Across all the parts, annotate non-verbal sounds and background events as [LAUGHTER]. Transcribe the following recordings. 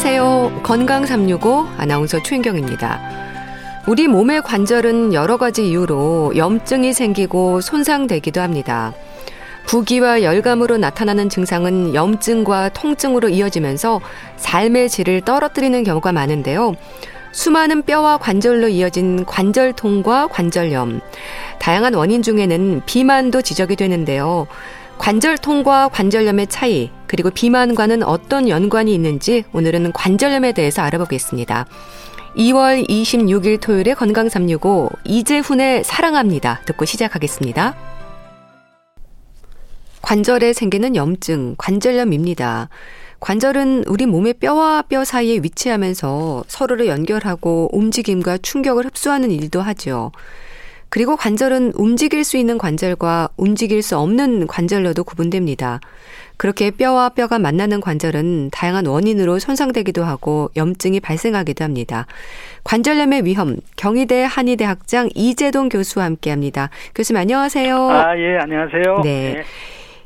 안녕하세요. 건강 365 아나운서 최인경입니다. 우리 몸의 관절은 여러 가지 이유로 염증이 생기고 손상되기도 합니다. 부기와 열감으로 나타나는 증상은 염증과 통증으로 이어지면서 삶의 질을 떨어뜨리는 경우가 많은데요. 수많은 뼈와 관절로 이어진 관절통과 관절염. 다양한 원인 중에는 비만도 지적이 되는데요. 관절통과 관절염의 차이, 그리고 비만과는 어떤 연관이 있는지 오늘은 관절염에 대해서 알아보겠습니다. 2월 26일 토요일에 건강 365 이재훈의 사랑합니다. 듣고 시작하겠습니다. 관절에 생기는 염증, 관절염입니다. 관절은 우리 몸의 뼈와 뼈 사이에 위치하면서 서로를 연결하고 움직임과 충격을 흡수하는 일도 하죠. 그리고 관절은 움직일 수 있는 관절과 움직일 수 없는 관절로도 구분됩니다. 그렇게 뼈와 뼈가 만나는 관절은 다양한 원인으로 손상되기도 하고 염증이 발생하기도 합니다. 관절염의 위험, 경희대 한의대 학장 이재동 교수와 함께 합니다. 교수님 안녕하세요. 아, 예, 안녕하세요. 네. 네.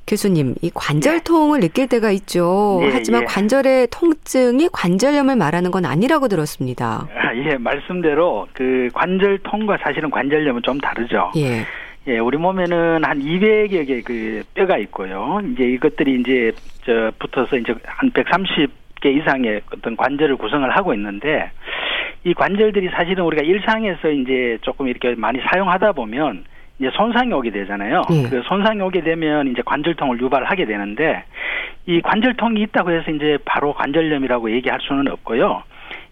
교수님, 이 관절통을 네. 느낄 때가 있죠. 네, 하지만 예. 관절의 통증이 관절염을 말하는 건 아니라고 들었습니다. 아, 예, 말씀대로 그 관절통과 사실은 관절염은 좀 다르죠. 예. 예, 우리 몸에는 한 200여 개 그 뼈가 있고요. 이제 이것들이 이제 저 붙어서 이제 한 130개 이상의 어떤 관절을 구성을 하고 있는데 이 관절들이 사실은 우리가 일상에서 이제 조금 이렇게 많이 사용하다 보면 이제 손상이 오게 되잖아요. 예. 그 손상이 오게 되면 이제 관절통을 유발하게 되는데 이 관절통이 있다고 해서 이제 바로 관절염이라고 얘기할 수는 없고요.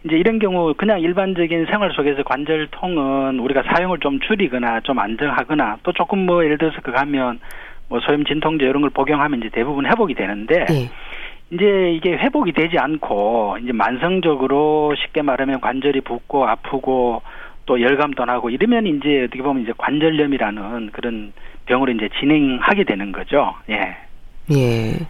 이제 이런 경우 그냥 일반적인 생활 속에서 관절통은 우리가 사용을 좀 줄이거나 좀 안정하거나 또 조금 뭐 예를 들어서 그 가면 뭐 소염 진통제 이런 걸 복용하면 이제 대부분 회복이 되는데 예. 이제 이게 회복이 되지 않고 이제 만성적으로 쉽게 말하면 관절이 붓고 아프고 또 열감도 나고 이러면 이제 어떻게 보면 이제 관절염이라는 그런 병으로 이제 진행하게 되는 거죠. 예. 예.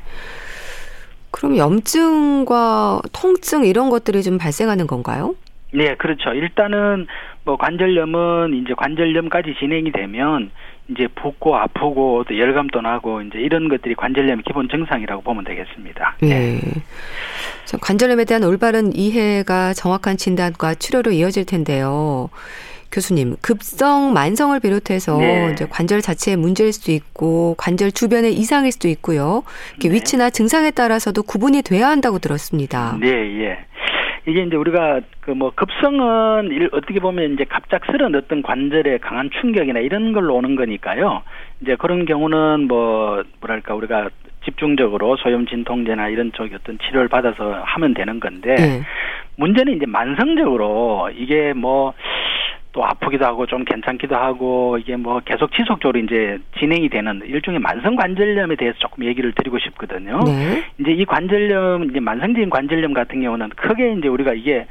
그럼 염증과 통증 이런 것들이 좀 발생하는 건가요? 네, 그렇죠. 일단은 뭐 관절염은 이제 관절염까지 진행이 되면 이제 붓고 아프고 또 열감도 나고 이제 이런 것들이 관절염의 기본 증상이라고 보면 되겠습니다. 네. 네. 관절염에 대한 올바른 이해가 정확한 진단과 치료로 이어질 텐데요. 교수님, 급성, 만성을 비롯해서 네. 이제 관절 자체에 문제일 수도 있고 관절 주변에 이상일 수도 있고요. 네. 위치나 증상에 따라서도 구분이 돼야 한다고 들었습니다. 네, 예. 이게 이제 우리가 그 뭐 급성은 어떻게 보면 이제 갑작스런 어떤 관절에 강한 충격이나 이런 걸로 오는 거니까요. 이제 그런 경우는 뭐 뭐랄까 우리가 집중적으로 소염 진통제나 이런 쪽의 어떤 치료를 받아서 하면 되는 건데 네. 문제는 이제 만성적으로 이게 뭐 또 아프기도 하고 좀 괜찮기도 하고 이게 뭐 계속 지속적으로 이제 진행이 되는 일종의 만성 관절염에 대해서 조금 얘기를 드리고 싶거든요. 네. 이제 이 관절염 이제 만성적인 관절염 같은 경우는 크게 이제 우리가 이게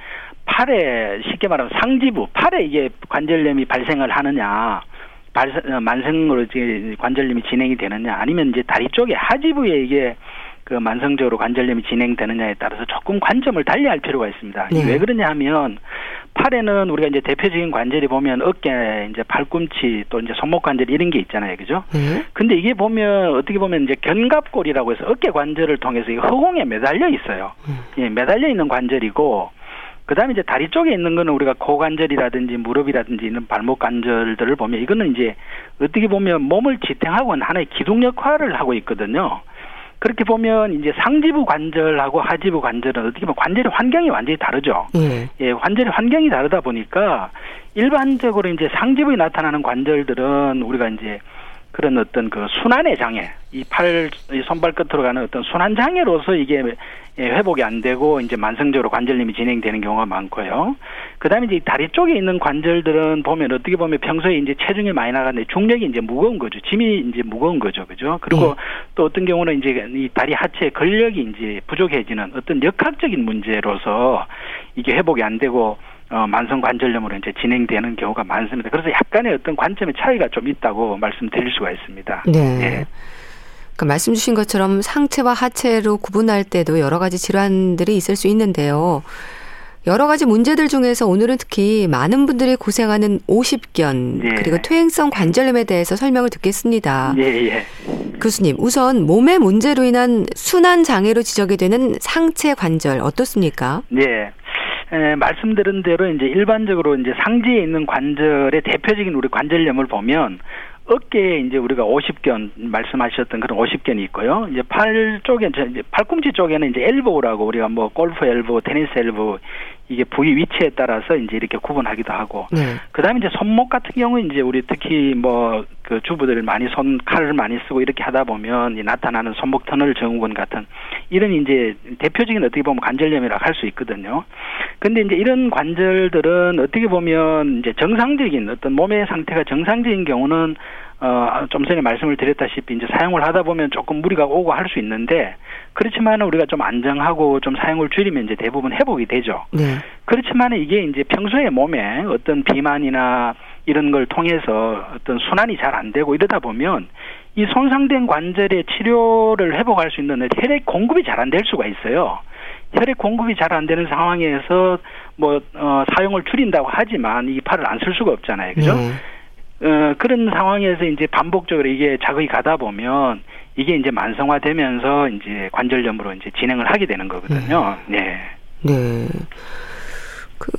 팔에 쉽게 말하면 상지부 팔에 이게 관절염이 발생을 하느냐 발생 어, 만성으로 이제 관절염이 진행이 되느냐 아니면 이제 다리 쪽에 하지부에 이게 그 만성적으로 관절염이 진행되느냐에 따라서 조금 관점을 달리할 필요가 있습니다. 네. 왜 그러냐 하면 팔에는 우리가 이제 대표적인 관절이 보면 어깨, 이제 팔꿈치 또 이제 손목 관절 이런 게 있잖아요, 그죠? 네. 근데 이게 보면 어떻게 보면 이제 견갑골이라고 해서 어깨 관절을 통해서 이 허공에 매달려 있어요. 음. 예, 매달려 있는 관절이고 그다음에 이제 다리 쪽에 있는 거는 우리가 고관절이라든지 무릎이라든지 있는 발목 관절들을 보면 이거는 이제 어떻게 보면 몸을 지탱하고 하나의 기둥 역할을 하고 있거든요. 그렇게 보면 이제 상지부 관절하고 하지부 관절은 어떻게 보면 관절의 환경이 완전히 다르죠. 예. 예, 관절의 환경이 다르다 보니까 일반적으로 이제 상지부에 나타나는 관절들은 우리가 이제 그런 어떤 그 순환의 장애, 이 팔, 이 손발 끝으로 가는 어떤 순환 장애로서 이게 회복이 안 되고 이제 만성적으로 관절염이 진행되는 경우가 많고요. 그다음에 이제 다리 쪽에 있는 관절들은 보면 어떻게 보면 평소에 이제 체중이 많이 나가는데 중력이 이제 무거운 거죠. 짐이 이제 무거운 거죠, 그죠? 그리고 네. 또 어떤 경우는 이제 이 다리 하체 근력이 이제 부족해지는 어떤 역학적인 문제로서 이게 회복이 안 되고 어, 만성 관절염으로 이제 진행되는 경우가 많습니다. 그래서 약간의 어떤 관점의 차이가 좀 있다고 말씀드릴 수가 있습니다. 네. 예. 그 말씀 주신 것처럼 상체와 하체로 구분할 때도 여러 가지 질환들이 있을 수 있는데요. 여러 가지 문제들 중에서 오늘은 특히 많은 분들이 고생하는 오십견 예. 그리고 퇴행성 관절염에 대해서 설명을 듣겠습니다. 예, 예. 교수님, 우선 몸의 문제로 인한 순환 장애로 지적이 되는 상체 관절 어떻습니까? 네. 에, 말씀드린 대로 이제 일반적으로 이제 상지에 있는 관절의 대표적인 우리 관절염을 보면 어깨에 이제 우리가 오십견 말씀하셨던 그런 오십견이 있고요. 이제 팔 쪽에 이제 팔꿈치 쪽에는 이제 엘보라고 우리가 뭐 골프 엘보, 테니스 엘보 이게 부위 위치에 따라서 이제 이렇게 구분하기도 하고. 네. 그다음에 이제 손목 같은 경우는 이제 우리 특히 뭐 그 주부들 많이 손 칼을 많이 쓰고 이렇게 하다 보면 이 나타나는 손목 터널 증후군 같은 이런 이제 대표적인 어떻게 보면 관절염이라고 할 수 있거든요. 근데 이제 이런 관절들은 어떻게 보면 이제 정상적인 어떤 몸의 상태가 정상적인 경우는 어, 좀 전에 말씀을 드렸다시피 이제 사용을 하다 보면 조금 무리가 오고 할 수 있는데 그렇지만 우리가 좀 안정하고 좀 사용을 줄이면 이제 대부분 회복이 되죠. 네. 그렇지만 이게 이제 평소에 몸에 어떤 비만이나 이런 걸 통해서 어떤 순환이 잘 안 되고 이러다 보면 이 손상된 관절의 치료를 회복할 수 있는 혈액 공급이 잘 안 될 수가 있어요. 혈액 공급이 잘 안 되는 상황에서 뭐 어, 사용을 줄인다고 하지만 이 팔을 안 쓸 수가 없잖아요, 그죠? 네. 어, 그런 상황에서 이제 반복적으로 이게 자극이 가다 보면 이게 이제 만성화되면서 이제 관절염으로 이제 진행을 하게 되는 거거든요. 네. 네. 그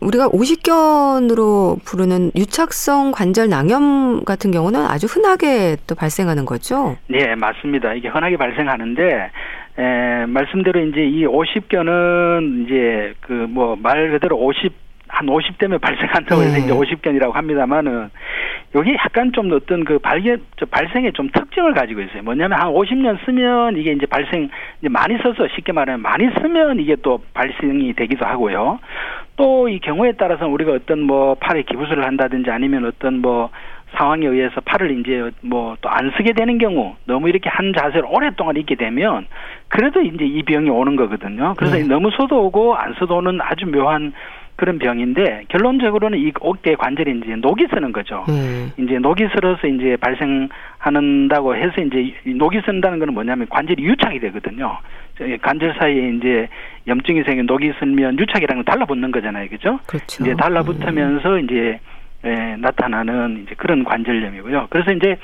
우리가 오십견으로 부르는 유착성 관절 낭염 같은 경우는 아주 흔하게 또 발생하는 거죠. 네, 맞습니다. 이게 흔하게 발생하는데 에, 말씀대로 이제 이 50견은 이제 그 뭐 말 그대로 50 한 50대면 발생한다고 해서 네. 이제 50견이라고 합니다만은 여기 약간 좀 어떤 그 발견 저 발생의 좀 특징을 가지고 있어요. 뭐냐면 한 50년 쓰면 이게 이제 발생 이제 많이 써서 쉽게 말하면 많이 쓰면 이게 또 발생이 되기도 하고요. 또 이 경우에 따라서 우리가 어떤 뭐 팔에 기부술을 한다든지 아니면 어떤 뭐 상황에 의해서 팔을 이제 뭐 또 안 쓰게 되는 경우 너무 이렇게 한 자세를 오랫동안 있게 되면 그래도 이제 이 병이 오는 거거든요. 그래서 네. 너무 써도 오고 안 써도 오는 아주 묘한 그런 병인데 결론적으로는 이 어깨 관절이 이제 녹이 쓰는 거죠. 네. 이제 녹이 슬어서 이제 발생하는다고 해서 이제 이 녹이 쓴다는 거는 뭐냐면 관절이 유착이 되거든요. 저 관절 사이에 이제 염증이 생긴 녹이 슬면 유착이라는 건 달라붙는 거잖아요, 그죠? 그렇죠. 이제 달라붙으면서 이제 에, 나타나는 이제 그런 관절염이고요. 그래서 이제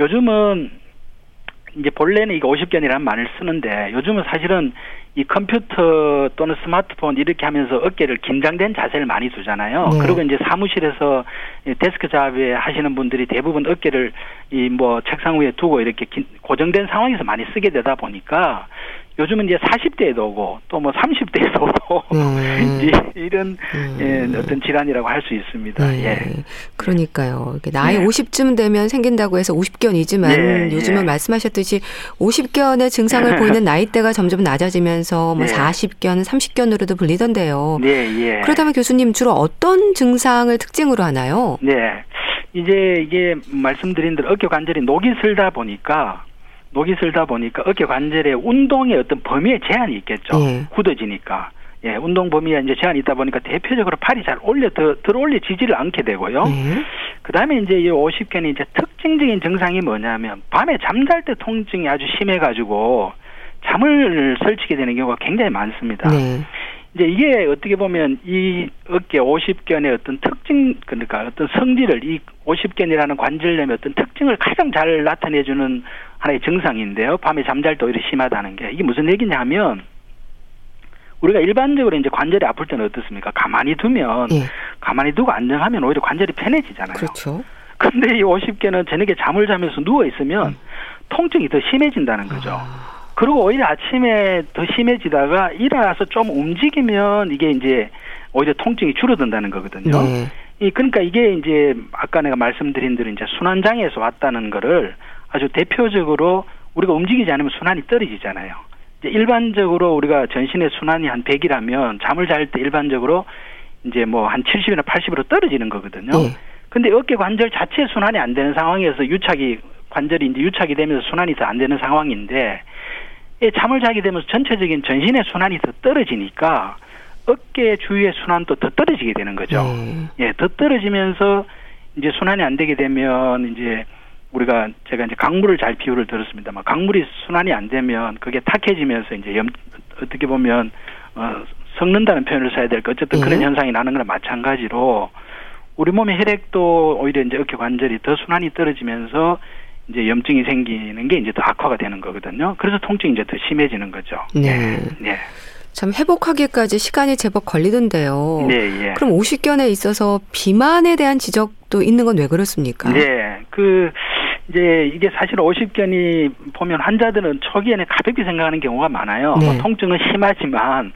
요즘은 이제 본래는 이거 50견이라는 말을 쓰는데 요즘은 사실은 이 컴퓨터 또는 스마트폰 이렇게 하면서 어깨를 긴장된 자세를 많이 두잖아요. 네. 그리고 이제 사무실에서 이 데스크 잡에 하시는 분들이 대부분 어깨를 이 뭐 책상 위에 두고 이렇게 긴- 고정된 상황에서 많이 쓰게 되다 보니까 요즘은 이제 40대에도 오고 또 뭐 30대에도 오고 [LAUGHS] 네. 이런 음. 예, 어떤 질환이라고 할 수 있습니다. 네. 예. 그러니까요. 이게 나이 네. 50쯤 되면 생긴다고 해서 50견이지만 네, 요즘은 예. 말씀하셨듯이 50견의 증상을 [LAUGHS] 보이는 나이대가 점점 낮아지면서 뭐 네. 40견, 30견으로도 불리던데요. 네, 예. 그렇다면 교수님 주로 어떤 증상을 특징으로 하나요? 네. 이제 이게 말씀드린 대로 어깨 관절이 녹이 슬다 보니까 녹이 슬다 보니까 어깨 관절의 운동의 어떤 범위에 제한이 있겠죠. 예. 굳어지니까. 예, 운동 범위에 이제 제한이 있다 보니까 대표적으로 팔이 잘 올려 더, 들어 올려지지를 않게 되고요. 네. 그다음에 이제 이 50견이 이제 특징적인 증상이 뭐냐면 밤에 잠잘 때 통증이 아주 심해 가지고 잠을 설치게 되는 경우가 굉장히 많습니다. 네. 이제 이게 어떻게 보면 이 어깨 50견의 어떤 특징 그러니까 어떤 성질을 이 50견이라는 관절염의 어떤 특징을 가장 잘 나타내주는 하나의 증상인데요. 밤에 잠잘 때 오히려 심하다는 게 이게 무슨 얘기냐 하면 우리가 일반적으로 이제 관절이 아플 때는 어떻습니까? 가만히 두면 예. 가만히 두고 안정하면 오히려 관절이 편해지잖아요. 그렇죠. 근데 이 50개는 저녁에 잠을 자면서 누워 있으면 통증이 더 심해진다는 거죠. 아, 그리고 오히려 아침에 더 심해지다가 일어나서 좀 움직이면 이게 이제 오히려 통증이 줄어든다는 거거든요. 네. 이 그러니까 이게 이제 아까 내가 말씀드린 대로 이제 순환 장애에서 왔다는 거를 아주 대표적으로 우리가 움직이지 않으면 순환이 떨어지잖아요. 이제 일반적으로 우리가 전신의 순환이 한 100이라면 잠을 잘 때 일반적으로 이제 뭐 한 70이나 80으로 떨어지는 거거든요. 예. 근데 어깨 관절 자체 순환이 안 되는 상황에서 유착이 관절이 이제 유착이 되면서 순환이 더안 되는 상황인데 이 잠을 자게 되면서 전체적인 전신의 순환이 더 떨어지니까 어깨 주위의 순환도 더 떨어지게 되는 거죠. 네. 예, 더 떨어지면서 이제 순환이 안 되게 되면 이제 우리가 제가 이제 강물을 잘 비유를 들었습니다만 강물이 순환이 안 되면 그게 탁해지면서 이제 염 어떻게 보면 어 섞는다는 표현을 써야 될까 어쨌든 예. 그런 현상이 나는 거랑 마찬가지로 우리 몸의 혈액도 오히려 이제 어깨 관절이 더 순환이 떨어지면서 이제 염증이 생기는 게 이제 더 악화가 되는 거거든요. 그래서 통증이 이제 더 심해지는 거죠. 네. 네. 참 회복하기까지 시간이 제법 걸리던데요. 네, 예. 그럼 오십견에 있어서 비만에 대한 지적도 있는 건 왜 그렇습니까? 네. 그 이제 이게 사실 오십견이 보면 환자들은 초기에는 가볍게 생각하는 경우가 많아요. 네. 뭐 통증은 심하지만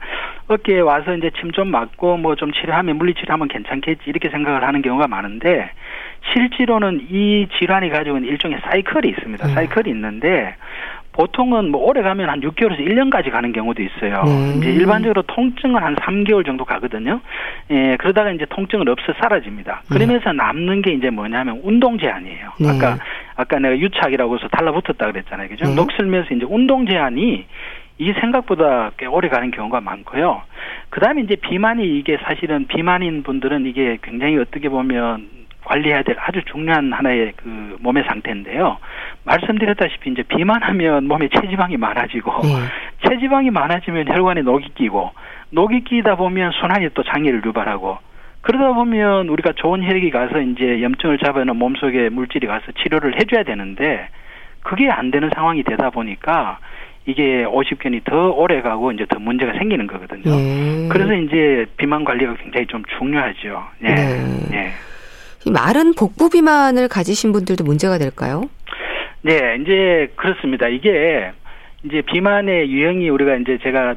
어깨에 와서 이제 침 좀 맞고 뭐 좀 치료하면 물리치료하면 괜찮겠지 이렇게 생각을 하는 경우가 많은데 실제로는 이 질환이 가지고 있는 일종의 사이클이 있습니다. 음. 사이클이 있는데 보통은 뭐 오래 가면 한 6개월에서 1년까지 가는 경우도 있어요. 네. 이제 일반적으로 통증은 한 3개월 정도 가거든요. 예, 그러다가 이제 통증은 없어 사라집니다. 그러면서 남는 게 이제 뭐냐면 운동 제한이에요. 네. 아까 아까 내가 유착이라고 해서 달라붙었다 그랬잖아요. 그죠? 네. 녹슬면서 이제 운동 제한이 이 생각보다 꽤 오래 가는 경우가 많고요. 그 다음에 이제 비만이 이게 사실은 비만인 분들은 이게 굉장히 어떻게 보면 관리해야 될 아주 중요한 하나의 그 몸의 상태인데요. 말씀드렸다시피 이제 비만하면 몸에 체지방이 많아지고 네. 체지방이 많아지면 혈관에 녹이 끼고 녹이 끼다 보면 순환이 또 장애를 유발하고 그러다 보면 우리가 좋은 혈액이 가서 이제 염증을 잡아놓은 몸속에 물질이 가서 치료를 해줘야 되는데 그게 안 되는 상황이 되다 보니까 이게 50견이 더 오래 가고 이제 더 문제가 생기는 거거든요. 네. 그래서 이제 비만 관리가 굉장히 좀 중요하죠. 예. 네. 예. 이 마른 복부 비만을 가지신 분들도 문제가 될까요? 네, 이제 그렇습니다. 이게 이제 비만의 유형이 우리가 이제 제가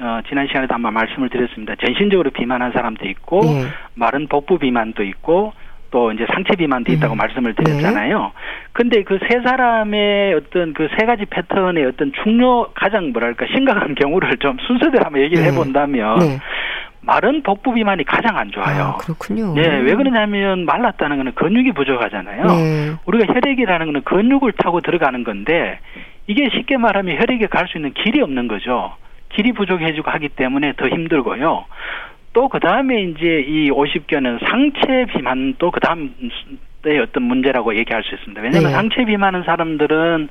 어, 지난 시간에도 한번 말씀을 드렸습니다. 전신적으로 비만한 사람도 있고 예. 마른 복부 비만도 있고 또 이제 상체 비만도 있다고 음. 말씀을 드렸잖아요. 근데 그 세 사람의 어떤 그 세 가지 패턴의 어떤 중요 가장 뭐랄까 심각한 경우를 좀 순서대로 한번 얘기를 네. 해본다면 네. 마른 복부 비만이 가장 안 좋아요. 아, 그렇군요. 네, 왜 그러냐면 말랐다는 거는 근육이 부족하잖아요. 네. 우리가 혈액이라는 거는 근육을 타고 들어가는 건데 이게 쉽게 말하면 혈액에 갈 수 있는 길이 없는 거죠. 길이 부족해지고 하기 때문에 더 힘들고요. 또 그 다음에 이제 이 50견은 상체 비만도 그 다음의 어떤 문제라고 얘기할 수 있습니다. 왜냐하면 네. 상체 비만한 사람들은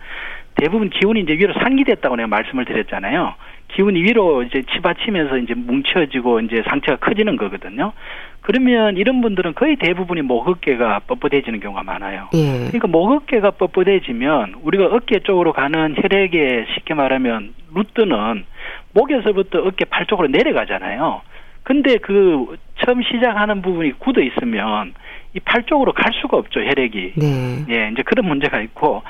대부분 기운이 이제 위로 상기됐다고 내가 말씀을 드렸잖아요. 기운이 위로 이제 치받치면서 이제 뭉쳐지고 이제 상체가 커지는 거거든요. 그러면 이런 분들은 거의 대부분이 목 어깨가 뻣뻣해지는 경우가 많아요. 예. 그러니까 목 어깨가 뻣뻣해지면 우리가 어깨 쪽으로 가는 혈액에 쉽게 말하면 루트는 목에서부터 어깨 팔 쪽으로 내려가잖아요. 근데 그 처음 시작하는 부분이 굳어 있으면 이 팔 쪽으로 갈 수가 없죠 혈액이. 네. 예, 이제 그런 문제가 있고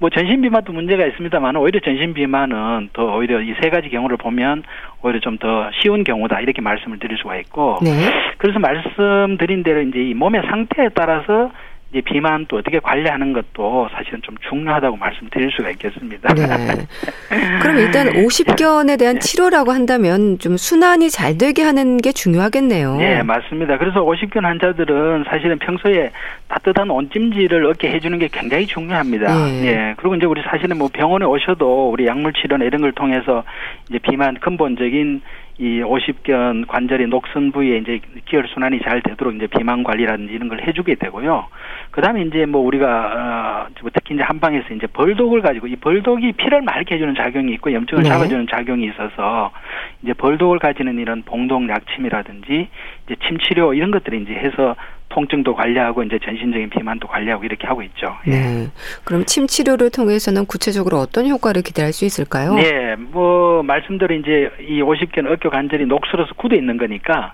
뭐 전신 비만도 문제가 있습니다만 오히려 전신 비만은 더 오히려 이 세 가지 경우를 보면 오히려 좀 더 쉬운 경우다 이렇게 말씀을 드릴 수가 있고 네. 그래서 말씀드린 대로 이제 이 몸의 상태에 따라서 이제 비만 또 어떻게 관리하는 것도 사실은 좀 중요하다고 말씀드릴 수가 있겠습니다. 네. [LAUGHS] 그럼 일단 오십견에 대한 치료라고 한다면 좀 순환이 잘 되게 하는 게 중요하겠네요. 네, 맞습니다. 그래서 오십견 환자들은 사실은 평소에 따뜻한 온찜질을 얻게 해주는 게 굉장히 중요합니다. 예. 예. 그리고 이제 우리 사실은 뭐 병원에 오셔도 우리 약물 치료나 이런 걸 통해서 이제 비만 근본적인 이 오십견 관절의 녹슨 부위에 이제 기혈 순환이 잘 되도록 이제 비만 관리라든지 이런 걸 해주게 되고요. 그다음에 이제 뭐 우리가 어, 뭐 특히 이제 한방에서 이제 벌독을 가지고 이 벌독이 피를 맑게 해주는 작용이 있고 염증을 네. 잡아주는 작용이 있어서 이제 벌독을 가지는 이런 봉독 약침이라든지 이제 침 치료 이런 것들이 이제 해서 통증도 관리하고 이제 전신적인 비만도 관리하고 이렇게 하고 있죠. 예. 네. 그럼 침 치료를 통해서는 구체적으로 어떤 효과를 기대할 수 있을까요? 네, 뭐 말씀대로 이제 이 50견 어깨 관절이 녹슬어서 굳어 있는 거니까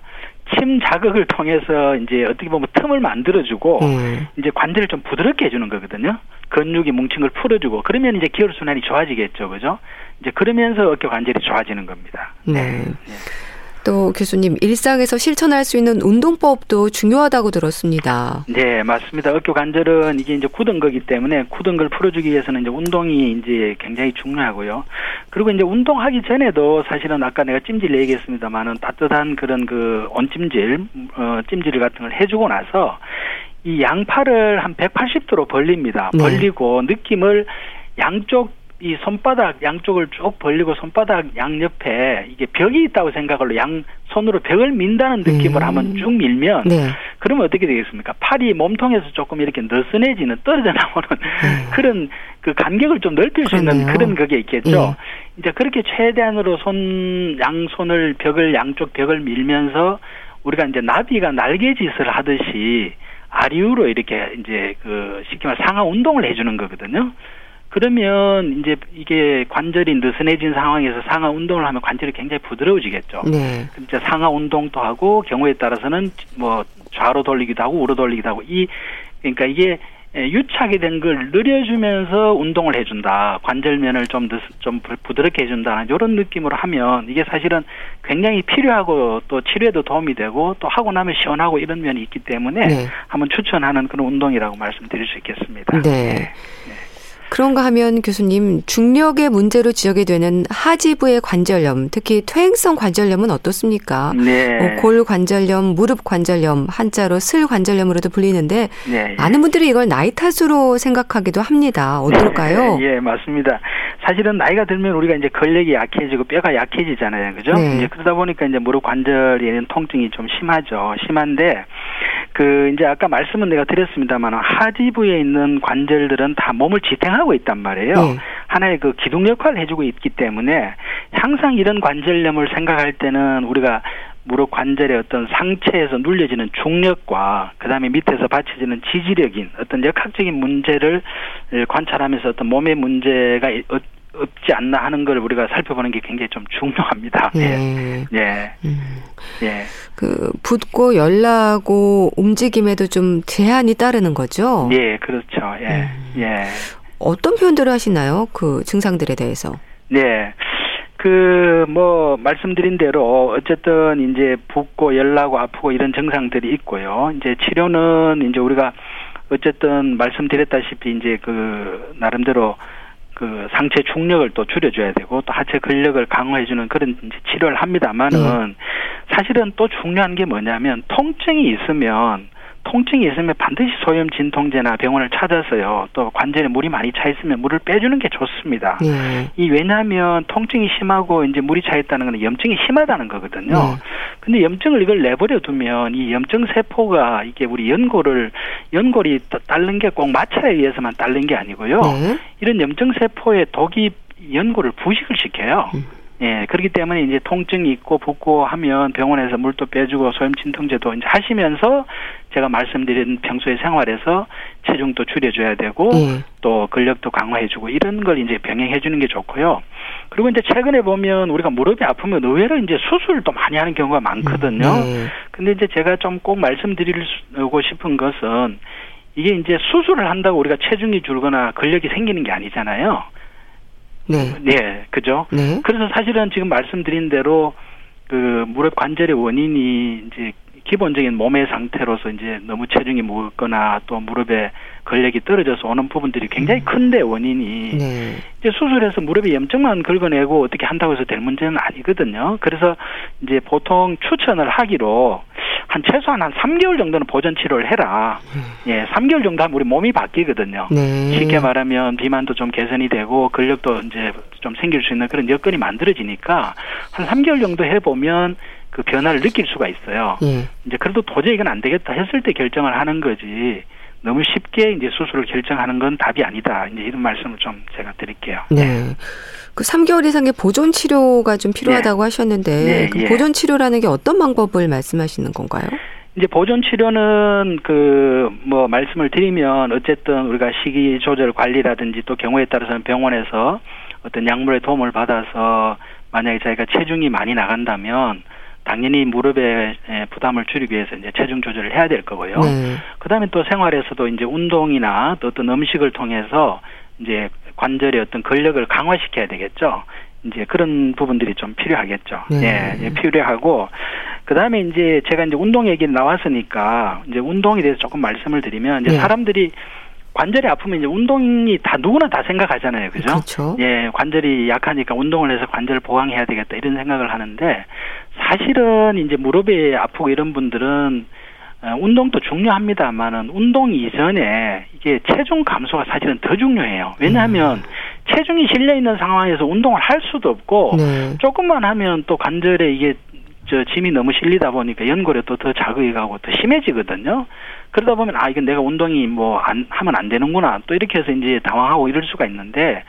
침 자극을 통해서 이제 어떻게 보면 틈을 만들어주고 네. 이제 관절을 좀 부드럽게 해주는 거거든요. 근육이 뭉친 걸 풀어주고 그러면 이제 기혈 순환이 좋아지겠죠, 그죠? 이제 그러면서 어깨 관절이 좋아지는 겁니다. 네. 또 교수님 일상에서 실천할 수 있는 운동법도 중요하다고 들었습니다. 네, 맞습니다. 어깨 관절은 이게 이제 굳은 거기 때문에 굳은 걸 풀어주기 위해서는 이제 운동이 이제 굉장히 중요하고요. 그리고 이제 운동하기 전에도 사실은 아까 내가 찜질 얘기했습니다만은 따뜻한 그런 그 온찜질, 어, 찜질 같은 걸 해주고 나서 이 양팔을 한 180도로 벌립니다. 네. 벌리고 느낌을 양쪽 이 손바닥 양쪽을 쭉 벌리고 손바닥 양 옆에 이게 벽이 있다고 생각을 양 손으로 벽을 민다는 느낌을 음. 한번 쭉 밀면 네. 그러면 어떻게 되겠습니까? 팔이 몸통에서 조금 이렇게 느슨해지는 떨어져 나오는 네. [LAUGHS] 그런 그 간격을 좀 넓힐 수 있는 그러네요. 그런 그게 있겠죠. 이제 그렇게 최대한으로 손 양손을 벽을 양쪽 벽을 밀면서 우리가 이제 나비가 날개짓을 하듯이 아리우로 이렇게 이제 그 쉽게 말 상하 운동을 해주는 거거든요. 그러면 이제 이게 관절이 느슨해진 상황에서 상하 운동을 하면 관절이 굉장히 부드러워지겠죠. 네. 진짜 상하 운동도 하고 경우에 따라서는 뭐 좌로 돌리기도 하고 우로 돌리기도 하고 이 그러니까 이게 유착이 된걸 느려주면서 운동을 해준다. 관절면을 좀, 좀 부드럽게 해준다. 이런 느낌으로 하면 이게 사실은 굉장히 필요하고 또 치료에도 도움이 되고 또 하고 나면 시원하고 이런 면이 있기 때문에 네. 한번 추천하는 그런 운동이라고 말씀드릴 수 있겠습니다. 네. 네. 그런가 하면 교수님 중력의 문제로 지적이 되는 하지부의 관절염, 특히 퇴행성 관절염은 어떻습니까? 네. 뭐골 관절염, 무릎 관절염, 한자로 슬 관절염으로도 불리는데 네. 많은 분들이 이걸 나이 탓으로 생각하기도 합니다. 어떨까요? 네. 예, 맞습니다. 사실은 나이가 들면 우리가 이제 근력이 약해지고 뼈가 약해지잖아요. 그죠? 네. 이제 그러다 보니까 이제 무릎 관절에는 통증이 좀 심하죠. 심한데 그 이제 아까 말씀은 내가 드렸습니다만 하지부에 있는 관절들은 다 몸을 지탱하고 있단 말이에요. 네. 하나의 그 기둥 역할을 해주고 있기 때문에 항상 이런 관절염을 생각할 때는 우리가 무릎 관절의 어떤 상체에서 눌려지는 중력과 그다음에 밑에서 받쳐지는 지지력인 어떤 역학적인 문제를 관찰하면서 어떤 몸의 문제가 없지 않나 하는 걸 우리가 살펴보는 게 굉장히 좀 중요합니다. 예. 예. 예. 음. 예. 그 붓고 열나고 움직임에도 좀 제한이 따르는 거죠? 예, 그렇죠. 예. 음. 예. 어떤 표현들을 하시나요? 그 증상들에 대해서? 네. 그, 뭐, 말씀드린 대로, 어쨌든, 이제, 붓고, 열나고, 아프고, 이런 증상들이 있고요. 이제, 치료는, 이제, 우리가, 어쨌든, 말씀드렸다시피, 이제, 그, 나름대로, 그 상체 중력을 또 줄여줘야 되고 또 하체 근력을 강화해주는 그런 치료를 합니다만은 네. 사실은 또 중요한 게 뭐냐면 통증이 있으면 통증이 있으면 반드시 소염 진통제나 병원을 찾아서요. 또 관절에 물이 많이 차 있으면 물을 빼주는 게 좋습니다. 네. 이 왜냐하면 통증이 심하고 이제 물이 차 있다는 건 염증이 심하다는 거거든요. 네. 근데 염증을 이걸 내버려 두면 이 염증 세포가 이게 우리 연골을 연골이 딸는 게꼭 마찰에 의해서만 딸는 게 아니고요. 네. 이런 염증 세포의 독이 연골을 부식을 시켜요. 음. 예, 그렇기 때문에 이제 통증이 있고 붓고 하면 병원에서 물도 빼주고 소염 진통제도 이제 하시면서 제가 말씀드린 평소의 생활에서 체중도 줄여줘야 되고 예. 또 근력도 강화해주고 이런 걸 이제 병행해주는 게 좋고요. 그리고 이제 최근에 보면 우리가 무릎이 아프면 의외로 이제 수술도 많이 하는 경우가 많거든요. 예. 근데 이제 제가 좀 꼭 말씀드리고 싶은 것은 이게 이제 수술을 한다고 우리가 체중이 줄거나 근력이 생기는 게 아니잖아요. 네. 네, 그죠? 네. 그래서 사실은 지금 말씀드린 대로 그 무릎 관절의 원인이 이제 기본적인 몸의 상태로서 이제 너무 체중이 무겁거나 또 무릎에 근력이 떨어져서 오는 부분들이 굉장히 음. 큰데 원인이 네. 이제 수술해서 무릎에 염증만 긁어내고 어떻게 한다고 해서 될 문제는 아니거든요. 그래서 이제 보통 추천을 하기로 한 최소한 한 3개월 정도는 보전 치료를 해라. 음. 예, 3개월 정도 하면 우리 몸이 바뀌거든요. 네. 쉽게 말하면 비만도 좀 개선이 되고 근력도 이제 좀 생길 수 있는 그런 여건이 만들어지니까 한 3개월 정도 해 보면 그 변화를 느낄 수가 있어요. 예. 이제 그래도 도저히 이건 안 되겠다 했을 때 결정을 하는 거지. 너무 쉽게 이제 수술을 결정하는 건 답이 아니다. 이제 이런 말씀을 좀 제가 드릴게요. 네. 그 3개월 이상의 보존 치료가 좀 필요하다고 네. 하셨는데 네, 그 예. 보존 치료라는 게 어떤 방법을 말씀하시는 건가요? 이제 보존 치료는 그 뭐 말씀을 드리면 어쨌든 우리가 식이 조절 관리라든지 또 경우에 따라서는 병원에서 어떤 약물의 도움을 받아서 만약에 자기가 체중이 많이 나간다면 당연히 무릎의 부담을 줄이기 위해서 이제 체중 조절을 해야 될 거고요. 네. 그다음에 또 생활에서도 이제 운동이나 또 어떤 음식을 통해서 이제 관절의 어떤 근력을 강화시켜야 되겠죠. 이제 그런 부분들이 좀 필요하겠죠. 네. 예, 예 필요하고 그다음에 이제 제가 이제 운동 얘기 나왔으니까 이제 운동에 대해서 조금 말씀을 드리면 이제 네. 사람들이 관절이 아프면 이제 운동이 다 누구나 다 생각하잖아요. 그죠? 그렇죠. 예, 관절이 약하니까 운동을 해서 관절을 보강해야 되겠다 이런 생각을 하는데 사실은 이제 무릎이 아프고 이런 분들은 어, 운동도 중요합니다만은 운동 이전에 이게 체중 감소가 사실은 더 중요해요. 왜냐하면 음. 체중이 실려 있는 상황에서 운동을 할 수도 없고 네. 조금만 하면 또 관절에 이게 저 짐이 너무 실리다 보니까 연골에 또 더 자극이 가고 더 심해지거든요. 그러다 보면 아 이건 내가 운동이 뭐 안 하면 안 되는구나 또 이렇게 해서 이제 당황하고 이럴 수가 있는데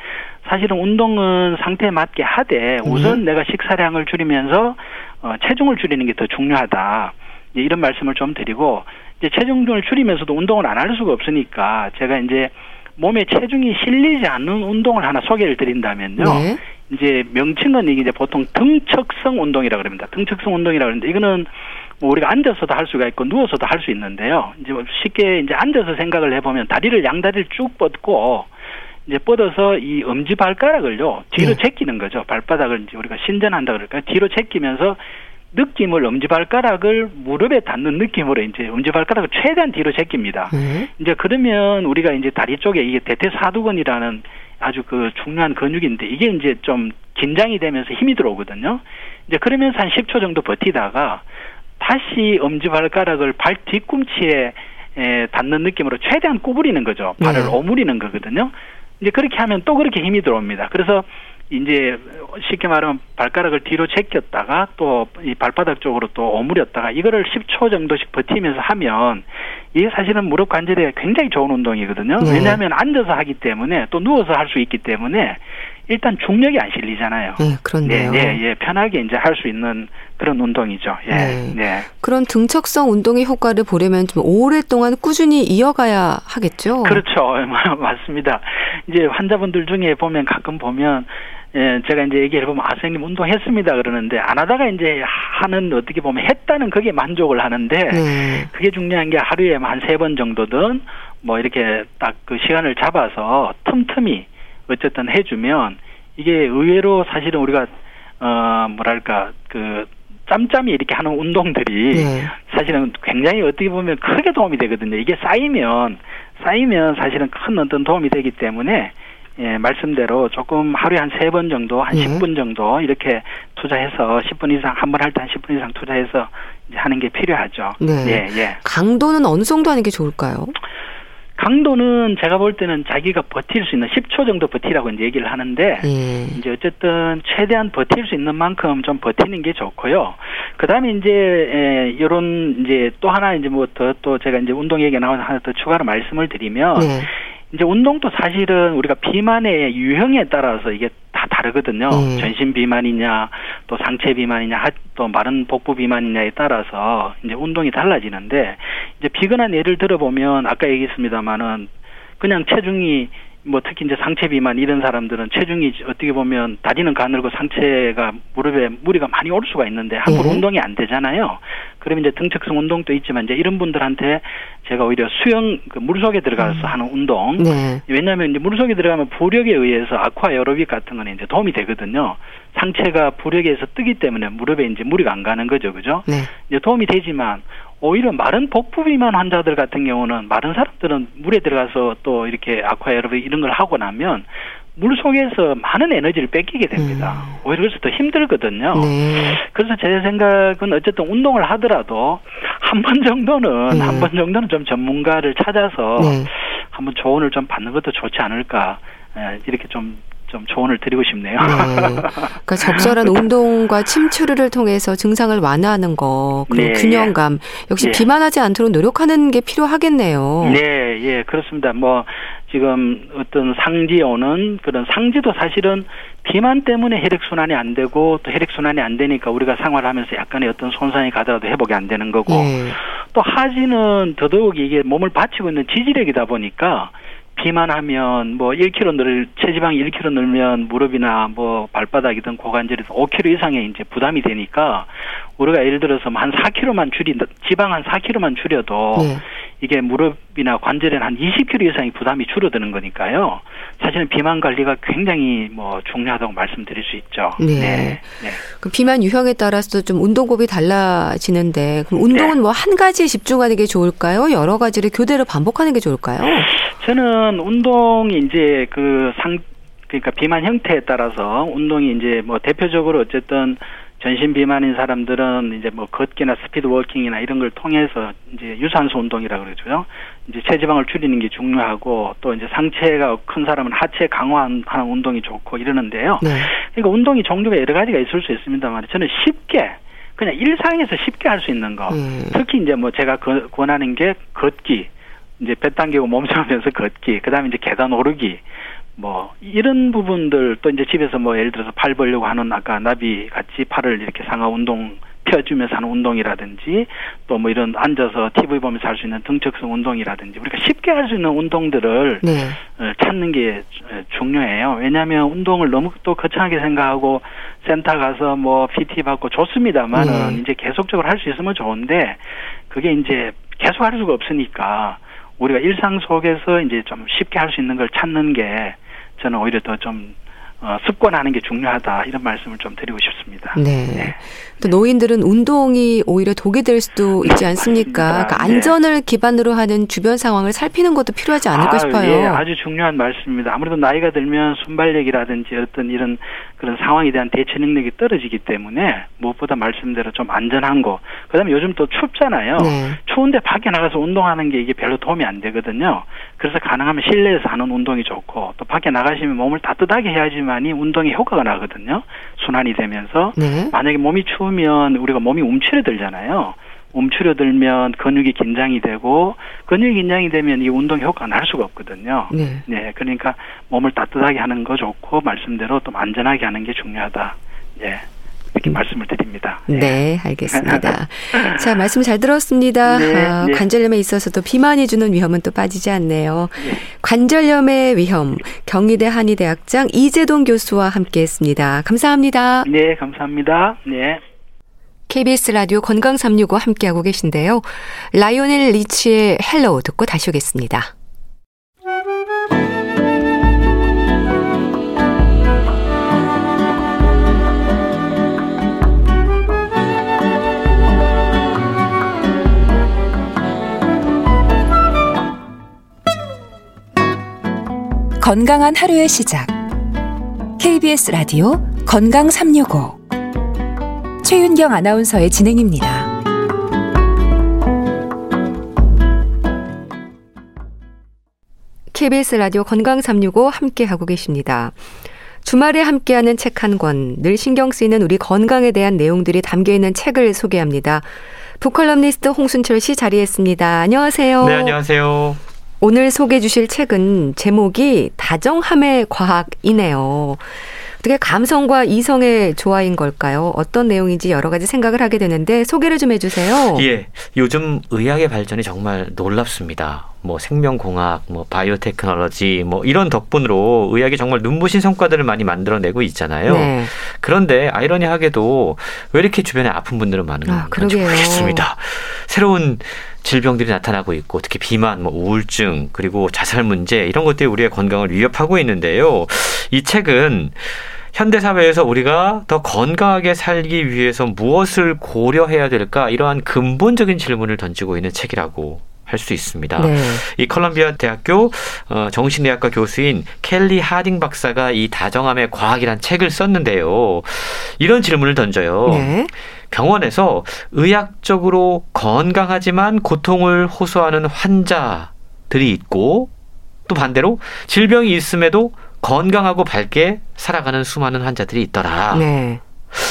사실은 운동은 상태에 맞게 하되 우선 네. 내가 식사량을 줄이면서 어, 체중을 줄이는 게 더 중요하다. 이런 말씀을 좀 드리고 이제 체중을 줄이면서도 운동을 안 할 수가 없으니까 제가 이제 몸에 체중이 실리지 않는 운동을 하나 소개를 드린다면요. 네. 이제 명칭은 이게 이제 보통 등척성 운동이라고 그럽니다. 등척성 운동이라고 그러는데 이거는 뭐 우리가 앉아서도 할 수가 있고 누워서도 할 수 있는데요. 이제 뭐 쉽게 이제 앉아서 생각을 해보면 다리를 양다리를 쭉 뻗고 이제 뻗어서 이 엄지 발가락을요 뒤로 네. 제끼는 거죠. 발바닥을 이제 우리가 신전한다 그럴까요? 뒤로 제끼면서 느낌을 엄지 발가락을 무릎에 닿는 느낌으로 이제 엄지 발가락을 최대한 뒤로 제낍니다. 네. 이제 그러면 우리가 이제 다리 쪽에 이게 대퇴사두근이라는 아주 그 중요한 근육인데 이게 이제 좀 긴장이 되면서 힘이 들어오거든요. 이제 그러면서 한 10초 정도 버티다가 다시 엄지발가락을 발 뒤꿈치에 에, 닿는 느낌으로 최대한 구부리는 거죠. 발을 네. 오므리는 거거든요. 이제 그렇게 하면 또 그렇게 힘이 들어옵니다. 그래서 이제 쉽게 말하면 발가락을 뒤로 제꼈다가 또 이 발바닥 쪽으로 또 오므렸다가 이거를 10초 정도씩 버티면서 하면 이게 사실은 무릎 관절에 굉장히 좋은 운동이거든요. 네. 왜냐하면 앉아서 하기 때문에 또 누워서 할 수 있기 때문에 일단 중력이 안 실리잖아요. 네, 그런데요. 네, 네, 예, 편하게 이제 할 수 있는 그런 운동이죠. 예, 네. 네. 그런 등척성 운동의 효과를 보려면 좀 오랫동안 꾸준히 이어가야 하겠죠. 그렇죠, [LAUGHS] 맞습니다. 이제 환자분들 중에 보면 가끔 보면 예, 제가 이제 얘기해 보면 아 선생님 운동했습니다 그러는데 안 하다가 이제 하는 어떻게 보면 했다는 그게 만족을 하는데 네. 그게 중요한 게 하루에 한 세 번 정도든 뭐 이렇게 딱 그 시간을 잡아서 틈틈이 어쨌든 해주면 이게 의외로 사실은 우리가 어 뭐랄까 그 짬짬이 이렇게 하는 운동들이 네. 사실은 굉장히 어떻게 보면 크게 도움이 되거든요. 이게 쌓이면 쌓이면 사실은 큰 어떤 도움이 되기 때문에 예, 말씀대로 조금 하루에 한 세 번 정도, 한 예. 10분 정도 이렇게 투자해서 10분 이상, 한 번 할 때 한 10분 이상 투자해서 이제 하는 게 필요하죠. 네. 예, 예. 강도는 어느 정도 하는 게 좋을까요? 강도는 제가 볼 때는 자기가 버틸 수 있는 10초 정도 버티라고 이제 얘기를 하는데 예. 이제 어쨌든 최대한 버틸 수 있는 만큼 좀 버티는 게 좋고요. 그다음에 이제 에, 이런 이제 또 하나 이제 뭐 더 또 제가 이제 운동 얘기 나와서 하나 더 추가로 말씀을 드리면 네. 이제 운동도 사실은 우리가 비만의 유형에 따라서 이게 다 다르거든요. 음. 전신 비만이냐, 또 상체 비만이냐, 또 마른 복부 비만이냐에 따라서 이제 운동이 달라지는데 이제 비근한 예를 들어보면 아까 얘기했습니다마는 그냥 체중이 뭐 특히 이제 상체 비만 이런 사람들은 체중이 어떻게 보면 다리는 가늘고 상체가 무릎에 무리가 많이 올 수가 있는데 함부로 네. 운동이 안 되잖아요. 그러면 이제 등척성 운동도 있지만 이제 이런 분들한테 제가 오히려 수영 그 물속에 들어가서 음. 하는 운동. 네. 왜냐하면 이제 물속에 들어가면 부력에 의해서 아쿠아 에어로빅 같은 거는 이제 도움이 되거든요. 상체가 부력에 서 뜨기 때문에 무릎에 이제 무리가 안 가는 거죠, 그죠? 네. 이제 도움이 되지만 오히려 마른 복부 비만 환자들 같은 경우는 마른 사람들은 물에 들어가서 또 이렇게 아쿠아에로빅 이런 걸 하고 나면 물 속에서 많은 에너지를 뺏기게 됩니다. 음. 오히려 그래서 더 힘들거든요. 네. 그래서 제 생각은 어쨌든 운동을 하더라도 한 번 정도는 네. 한번 정도는 좀 전문가를 찾아서 네. 한번 조언을 좀 받는 것도 좋지 않을까 예, 이렇게 좀 좀 조언을 드리고 싶네요. 네. [LAUGHS] 그러니까 적절한 운동과 침추를 통해서 증상을 완화하는 거 그리고 네. 균형감 역시 예. 비만하지 않도록 노력하는 게 필요하겠네요. 네, 예, 그렇습니다. 뭐 지금 어떤 상지에 오는 그런 상지도 사실은 비만 때문에 혈액 순환이 안 되고 또 혈액 순환이 안 되니까 우리가 생활하면서 약간의 어떤 손상이 가더라도 회복이 안 되는 거고 네. 또 하지는 더더욱 이게 몸을 받치고 있는 지지력이다 보니까 비만하면 뭐 1kg 늘 체지방이 1kg 늘면 무릎이나 뭐 발바닥이든 고관절에서 5kg 이상의 이제 부담이 되니까 우리가 예를 들어서 한 4kg만 줄이 지방 한 4kg만 줄여도 네. 이게 무릎이나 관절에 한 20kg 이상의 부담이 줄어드는 거니까요. 사실은 비만 관리가 굉장히 뭐 중요하다고 말씀드릴 수 있죠. 네. 네. 네. 그 비만 유형에 따라서 좀 운동법이 달라지는데 그럼 운동은 네. 뭐한 가지에 집중하는 게 좋을까요? 여러 가지를 교대로 반복하는 게 좋을까요? 저는 운동이 이제 그 상 그러니까 비만 형태에 따라서 운동이 이제 뭐 대표적으로 어쨌든 전신 비만인 사람들은 이제 뭐 걷기나 스피드 워킹이나 이런 걸 통해서 이제 유산소 운동이라 고 그러죠. 이제 체지방을 줄이는 게 중요하고 또 이제 상체가 큰 사람은 하체 강화하는 운동이 좋고 이러는데요. 네. 그러니까 운동이 종류가 여러 가지가 있을 수 있습니다만 저는 쉽게 그냥 일상에서 쉽게 할 수 있는 거. 음. 특히 이제 뭐 제가 그- 권하는 게 걷기. 이제 배 당기고 몸싸면서 걷기. 그다음에 이제 계단 오르기. 뭐 이런 부분들 또 이제 집에서 뭐 예를 들어서 팔 벌려고 하는 아까 나비 같이 팔을 이렇게 상하 운동 펴주면서 하는 운동이라든지 또 뭐 이런 앉아서 TV 보면서 할 수 있는 등척성 운동이라든지 우리가 쉽게 할 수 있는 운동들을 네. 어, 찾는 게 어, 중요해요. 왜냐하면 운동을 너무 또 거창하게 생각하고 센터 가서 뭐 PT 받고 좋습니다만은 네. 이제 계속적으로 할 수 있으면 좋은데 그게 이제 계속 할 수가 없으니까 우리가 일상 속에서 이제 좀 쉽게 할 수 있는 걸 찾는 게 저는 오히려 더좀 어, 습관하는 게 중요하다 이런 말씀을 좀 드리고 싶습니다. 네. 또 노인들은 운동이 오히려 독이 될 수도 있지 않습니까? 그러니까 네. 안전을 기반으로 하는 주변 상황을 살피는 것도 필요하지 않을까 아, 싶어요. 예, 아주 중요한 말씀입니다. 아무래도 나이가 들면 순발력이라든지 어떤 이런 그런 상황에 대한 대처 능력이 떨어지기 때문에 무엇보다 말씀대로 좀 안전한 거. 그다음에 요즘 또 춥잖아요. 네. 추운데 밖에 나가서 운동하는 게 이게 별로 도움이 안 되거든요. 그래서 가능하면 실내에서 하는 운동이 좋고 또 밖에 나가시면 몸을 따뜻하게 해야지만이 운동에 효과가 나거든요. 순환이 되면서 네. 만약에 몸이 추우면 우리가 몸이 움츠려들잖아요. 움츠려들면 근육이 긴장이 되고 근육이 긴장이 되면 이 운동 효과가 날 수가 없거든요. 네. 네, 그러니까 몸을 따뜻하게 하는 거 좋고 말씀대로 좀 안전하게 하는 게 중요하다. 예. 이렇게 말씀을 드립니다. 예. 네, 알겠습니다. [LAUGHS] 자, 말씀 잘 들었습니다. 네, 아, 네. 관절염에 있어서도 비만이 주는 위험은 또 빠지지 않네요. 네. 관절염의 위험, 경희대 한의대학장 이재동 교수와 함께 했습니다. 감사합니다. 네, 감사합니다. 네. KBS 라디오 건강 365 함께하고 계신데요. 라이오넬 리치의 Hello 듣고 다시 오겠습니다. 건강한 하루의 시작. KBS 라디오 건강 365. 최윤경 아나운서의 진행입니다. KBS 라디오 건강 365 함께 하고 계십니다. 주말에 함께하는 책 한 권, 늘 신경 쓰이는 우리 건강에 대한 내용들이 담겨 있는 책을 소개합니다. 북컬럼니스트 홍순철 씨 자리했습니다. 안녕하세요. 네, 안녕하세요. 오늘 소개해 주실 책은 제목이 다정함의 과학이네요. 어떻게 감성과 이성의 조화인 걸까요? 어떤 내용인지 여러 가지 생각을 하게 되는데 소개를 좀 해주세요. 예, 요즘 의학의 발전이 정말 놀랍습니다. 뭐 생명공학, 뭐 바이오테크놀로지, 뭐 이런 덕분으로 의학이 정말 눈부신 성과들을 많이 만들어내고 있잖아요. 네. 그런데 아이러니하게도 왜 이렇게 주변에 아픈 분들은 많은 아. 모르겠습니다. 새로운 질병들이 나타나고 있고 특히 비만, 뭐 우울증 그리고 자살 문제 이런 것들이 우리의 건강을 위협하고 있는데요. 이 책은 현대 사회에서 우리가 더 건강하게 살기 위해서 무엇을 고려해야 될까 이러한 근본적인 질문을 던지고 있는 책이라고 할수 있습니다. 네. 이 컬럼비아 대학교 어, 정신의학과 교수인 켈리 하딩 박사가 이 다정함의 과학이란 책을 썼는데요. 이런 질문을 던져요. 네. 병원에서 의학적으로 건강하지만 고통을 호소하는 환자들이 있고 또 반대로 질병이 있음에도 건강하고 밝게 살아가는 수많은 환자들이 있더라. 네.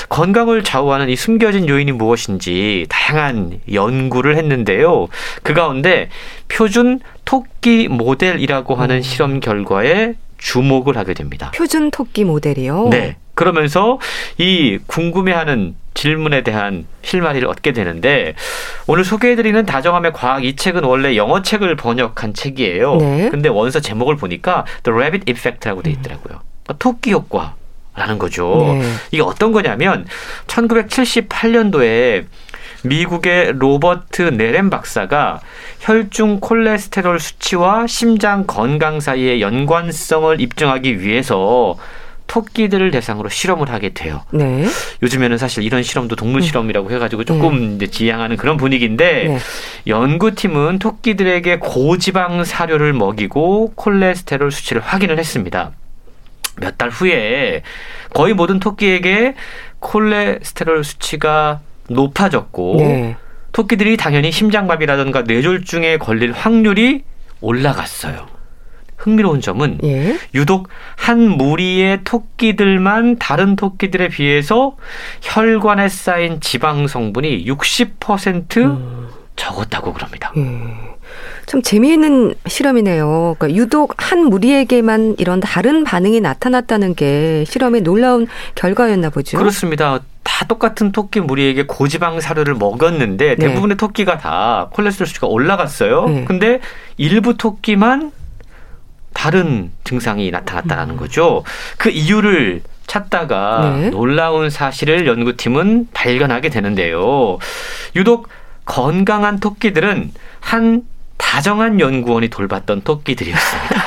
건강을 좌우하는 이 숨겨진 요인이 무엇인지 다양한 연구를 했는데요. 그 가운데 표준 토끼 모델이라고 하는 실험 결과에 주목을 하게 됩니다. 표준 토끼 모델이요. 네. 그러면서 이 궁금해하는 질문에 대한 실마리를 얻게 되는데 오늘 소개해드리는 다정함의 과학 이 책은 원래 영어 책을 번역한 책이에요. 네. 근데 원서 제목을 보니까 The Rabbit Effect라고 돼 있더라고요. 그러니까 토끼 효과 라는 거죠. 네. 이게 어떤 거냐면 1978년도에 미국의 로버트 네렘 박사가 혈중 콜레스테롤 수치와 심장 건강 사이의 연관성을 입증하기 위해서 토끼들을 대상으로 실험을 하게 돼요. 네. 요즘에는 사실 이런 실험도 동물 실험이라고 해가지고 조금 이제 지향하는 그런 분위기인데 네. 연구팀은 토끼들에게 고지방 사료를 먹이고 콜레스테롤 수치를 확인을 했습니다. 몇 달 후에 거의 모든 토끼에게 콜레스테롤 수치가 높아졌고 네. 토끼들이 당연히 심장마비라든가 뇌졸중에 걸릴 확률이 올라갔어요. 흥미로운 점은 예. 유독 한 무리의 토끼들만 다른 토끼들에 비해서 혈관에 쌓인 지방 성분이 60% 음. 적었다고 그럽니다. 예. 참 재미있는 실험이네요. 그러니까 유독 한 무리에게만 이런 다른 반응이 나타났다는 게 실험의 놀라운 결과였나 보죠. 그렇습니다. 다 똑같은 토끼 무리에게 고지방 사료를 먹었는데 네. 대부분의 토끼가 다 콜레스테롤 수치가 올라갔어요. 네. 근데 일부 토끼만 다른 증상이 나타났다라는 거죠. 그 이유를 찾다가 네. 놀라운 사실을 연구팀은 발견하게 되는데요. 유독 건강한 토끼들은 한 다정한 연구원이 돌봤던 토끼들이었습니다.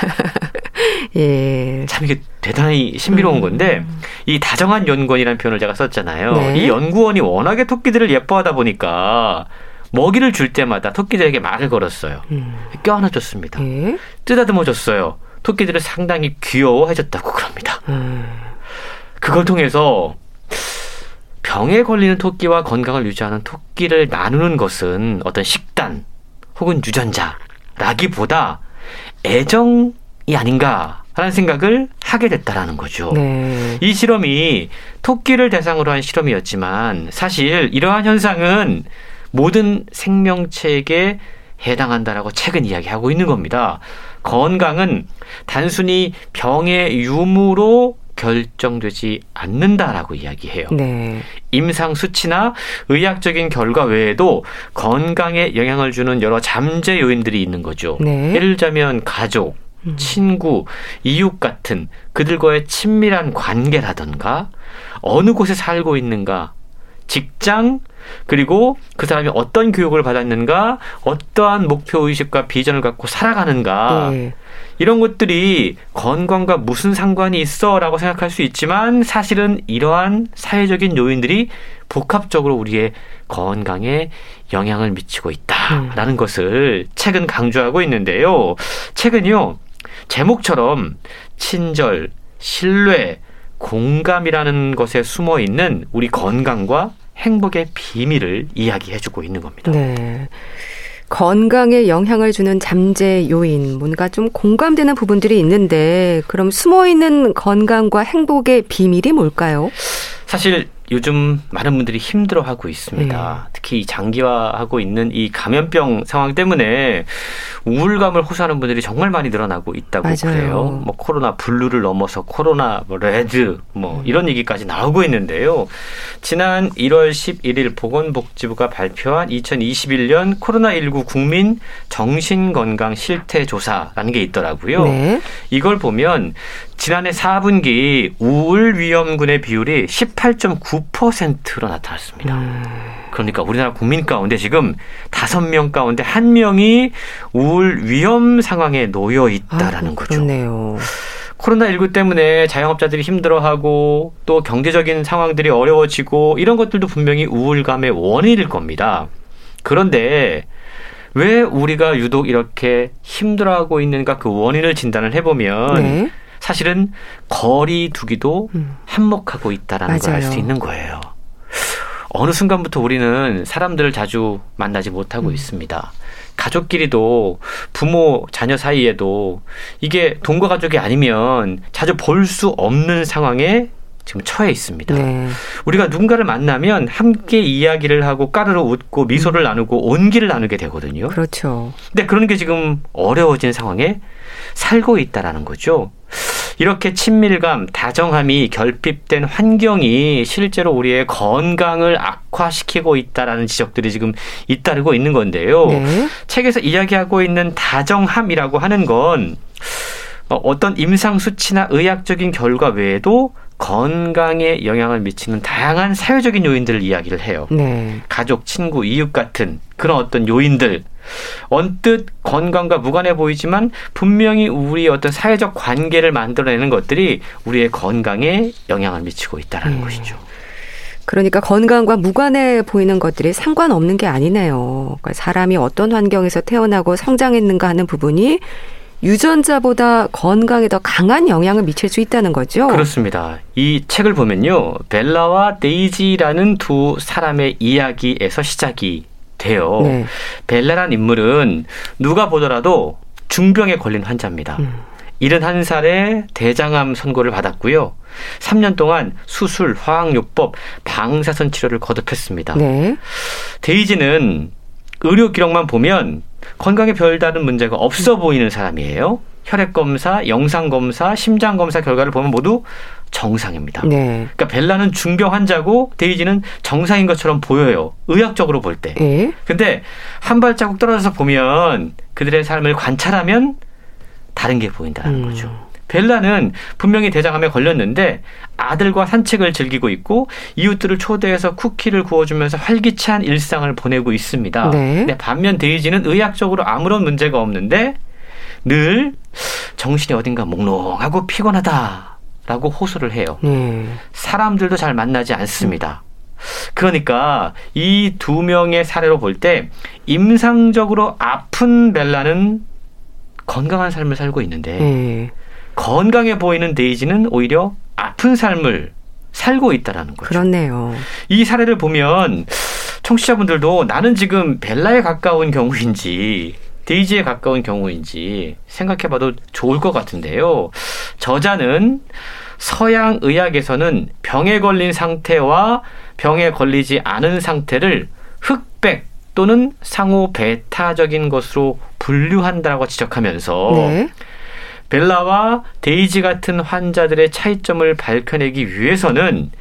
[LAUGHS] 예. 참 이게 대단히 신비로운 음. 건데 이 다정한 연구원이라는 표현을 제가 썼잖아요. 네. 이 연구원이 워낙에 토끼들을 예뻐하다 보니까 먹이를 줄 때마다 토끼들에게 말을 걸었어요. 음. 껴안아 줬습니다. 예. 쓰다듬어 줬어요. 토끼들을 상당히 귀여워해 줬다고 그럽니다. 음. 그걸 통해서 병에 걸리는 토끼와 건강을 유지하는 토끼를 나누는 것은 어떤 식단 혹은 유전자라기보다 애정이 아닌가 라는 생각을 하게 됐다라는 거죠. 네. 이 실험이 토끼를 대상으로 한 실험이었지만 사실 이러한 현상은 모든 생명체에게 해당한다라고 최근 이야기하고 있는 겁니다. 건강은 단순히 병의 유무로 결정되지 않는다라고 이야기해요. 네. 임상 수치나 의학적인 결과 외에도 건강에 영향을 주는 여러 잠재 요인들이 있는 거죠. 네. 예를 들자면 가족, 음. 친구, 이웃 같은 그들과의 친밀한 관계라던가 어느 곳에 살고 있는가, 직장, 그리고 그 사람이 어떤 교육을 받았는가, 어떠한 목표 의식과 비전을 갖고 살아가는가, 예. 이런 것들이 건강과 무슨 상관이 있어라고 생각할 수 있지만 사실은 이러한 사회적인 요인들이 복합적으로 우리의 건강에 영향을 미치고 있다라는 것을 책은 강조하고 있는데요. 책은요, 제목처럼 친절, 신뢰, 공감이라는 것에 숨어 있는 우리 건강과 행복의 비밀을 이야기해주고 있는 겁니다. 네. 건강에 영향을 주는 잠재 요인, 뭔가 좀 공감되는 부분들이 있는데, 그럼 숨어 있는 건강과 행복의 비밀이 뭘까요? 사실 요즘 많은 분들이 힘들어하고 있습니다. 특히 이 장기화하고 있는 이 감염병 상황 때문에 우울감을 호소하는 분들이 정말 많이 늘어나고 있다고 맞아요. 그래요. 뭐 코로나 블루를 넘어서 코로나 뭐 레드 뭐 이런 얘기까지 나오고 있는데요. 지난 1월 11일 보건복지부가 발표한 2021년 코로나19 국민 정신건강 실태 조사라는 게 있더라고요. 네. 이걸 보면 지난해 4분기 우울 위험군의 비율이 18.9%로 나타났습니다. 음, 그러니까 우리나라 국민 가운데 지금 5명 가운데 1명이 우울 위험 상황에 놓여 있다라는 아이고, 거죠. 그렇네요. 코로나19 때문에 자영업자들이 힘들어하고 또 경제적인 상황들이 어려워지고 이런 것들도 분명히 우울감의 원인일 겁니다. 그런데 왜 우리가 유독 이렇게 힘들어하고 있는가 그 원인을 진단을 해보면 네. 사실은 거리 두기도 음. 한몫하고 있다라는 걸 알 수. 있는 거예요. 어느 순간부터 우리는 사람들을 자주 만나지 음. 못하고 있습니다. 가족끼리도 부모 자녀 사이에도 이게 동거 가족이 아니면 자주 볼 수 없는 상황에 지금 처해 있습니다. 네. 우리가 누군가를 만나면 함께 이야기를 하고 까르르 웃고 미소를 나누고 온기를 나누게 되거든요. 그렇죠. 근데 그런 게 지금 어려워진 상황에 살고 있다라는 거죠. 이렇게 친밀감, 다정함이 결핍된 환경이 실제로 우리의 건강을 악화시키고 있다라는 지적들이 지금 잇따르고 있는 건데요. 네. 책에서 이야기하고 있는 다정함이라고 하는 건 어, 어떤 임상 수치나 의학적인 결과 외에도 건강에 영향을 미치는 다양한 사회적인 요인들을 이야기를 해요. 네. 가족, 친구, 이웃 같은 그런 어떤 요인들. 언뜻 건강과 무관해 보이지만 분명히 우리의 어떤 사회적 관계를 만들어내는 것들이 우리의 건강에 영향을 미치고 있다는 네. 것이죠. 그러니까 건강과 무관해 보이는 것들이 상관없는 게 아니네요. 그러니까 사람이 어떤 환경에서 태어나고 성장했는가 하는 부분이 유전자보다 건강에 더 강한 영향을 미칠 수 있다는 거죠. 그렇습니다. 이 책을 보면요. 벨라와 데이지라는 두 사람의 이야기에서 시작이 돼요. 네. 벨라란 인물은 누가 보더라도 중병에 걸린 환자입니다. 음. 71살에 대장암 선고를 받았고요. 3년 동안 수술, 화학요법, 방사선 치료를 거듭했습니다. 네. 데이지는 의료 기록만 보면 건강에 별다른 문제가 없어 보이는 사람이에요. 혈액 검사, 영상 검사, 심장 검사 결과를 보면 모두 정상입니다. 네. 그러니까 벨라는 중병 환자고 데이지는 정상인 것처럼 보여요. 의학적으로 볼 때. 예. 근데 한 발자국 떨어져서 보면 그들의 삶을 관찰하면 다른 게 보인다는 음. 거죠. 벨라는 분명히 대장암에 걸렸는데 아들과 산책을 즐기고 있고 이웃들을 초대해서 쿠키를 구워주면서 활기찬 일상을 보내고 있습니다. 네. 반면 데이지는 의학적으로 아무런 문제가 없는데 늘 정신이 어딘가 몽롱하고 피곤하다라고 호소를 해요. 네. 사람들도 잘 만나지 않습니다. 그러니까 이 두 명의 사례로 볼 때 임상적으로 아픈 벨라는 건강한 삶을 살고 있는데 예. 건강해 보이는 데이지는 오히려 아픈 삶을 살고 있다라는 거죠. 그렇네요. 이 사례를 보면 청취자분들도 나는 지금 벨라에 가까운 경우인지 데이지에 가까운 경우인지 생각해봐도 좋을 것 같은데요. 저자는 서양 의학에서는 병에 걸린 상태와 병에 걸리지 않은 상태를 흑백 또는 상호 배타적인 것으로 분류한다고 지적하면서 네. 벨라와 데이지 같은 환자들의 차이점을 밝혀내기 위해서는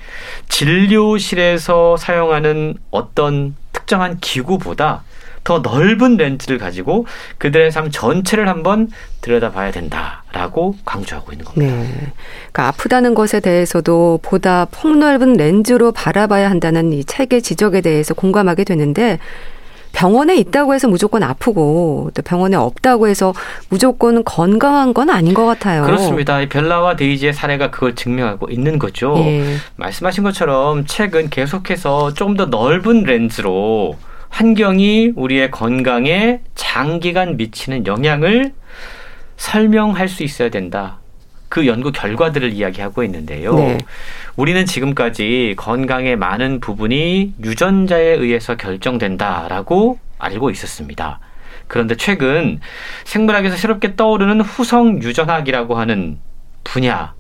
진료실에서 사용하는 어떤 특정한 기구보다 더 넓은 렌즈를 가지고 그들의 삶 전체를 한번 들여다봐야 된다라고 강조하고 있는 겁니다. 네. 그러니까 아프다는 것에 대해서도 보다 폭넓은 렌즈로 바라봐야 한다는 이 책의 지적에 대해서 공감하게 되는데 병원에 있다고 해서 무조건 아프고 또 병원에 없다고 해서 무조건 건강한 건 아닌 것 같아요. 그렇습니다. 이 벨라와 데이지의 사례가 그걸 증명하고 있는 거죠. 예. 말씀하신 것처럼 책은 계속해서 좀 더 넓은 렌즈로 환경이 우리의 건강에 장기간 미치는 영향을 설명할 수 있어야 된다. 그 연구 결과들을 이야기하고 있는데요. 네. 우리는 지금까지 건강의 많은 부분이 유전자에 의해서 결정된다라고 알고 있었습니다. 그런데 최근 생물학에서 새롭게 떠오르는 후성 유전학이라고 하는 분야.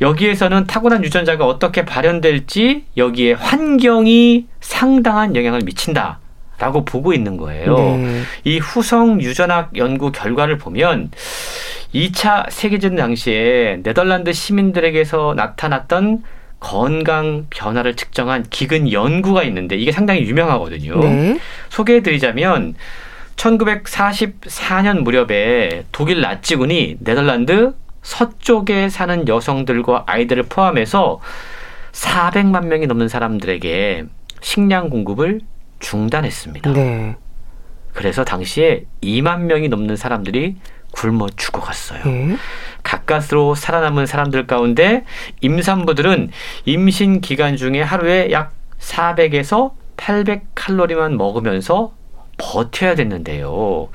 여기에서는 타고난 유전자가 어떻게 발현될지 여기에 환경이 상당한 영향을 미친다. 라고 보고 있는 거예요. 네. 이 후성 유전학 연구 결과를 보면 2차 세계대전 당시에 네덜란드 시민들에게서 나타났던 건강 변화를 측정한 기근 연구가 있는데 이게 상당히 유명하거든요. 네. 소개해 드리자면 1944년 무렵에 독일 나치군이 네덜란드 서쪽에 사는 여성들과 아이들을 포함해서 400만 명이 넘는 사람들에게 식량 공급을 중단했습니다. 네. 그래서 당시에 2만 명이 넘는 사람들이 굶어 죽어갔어요. 예. 가까스로 살아남은 사람들 가운데 임산부들은 임신 기간 중에 하루에 약 400에서 800 칼로리만 먹으면서 버텨야 됐는데요.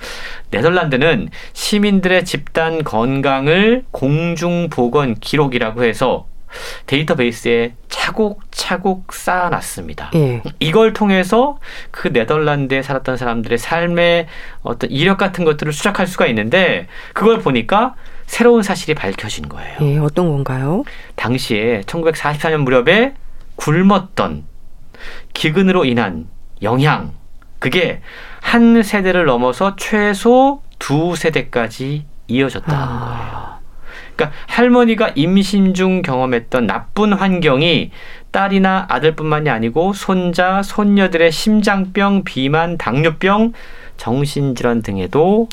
네덜란드는 시민들의 집단 건강을 공중보건 기록이라고 해서 데이터베이스에 차곡차곡 쌓아놨습니다. 예. 이걸 통해서 그 네덜란드에 살았던 사람들의 삶의 어떤 이력 같은 것들을 수작할 수가 있는데 그걸 보니까 새로운 사실이 밝혀진 거예요. 예. 어떤 건가요? 당시에 1944년 무렵에 굶었던 기근으로 인한 영향 그게 한 세대를 넘어서 최소 두 세대까지 이어졌다는 아. 거예요. 그러니까 할머니가 임신 중 경험했던 나쁜 환경이 딸이나 아들뿐만이 아니고 손자, 손녀들의 심장병, 비만, 당뇨병, 정신질환 등에도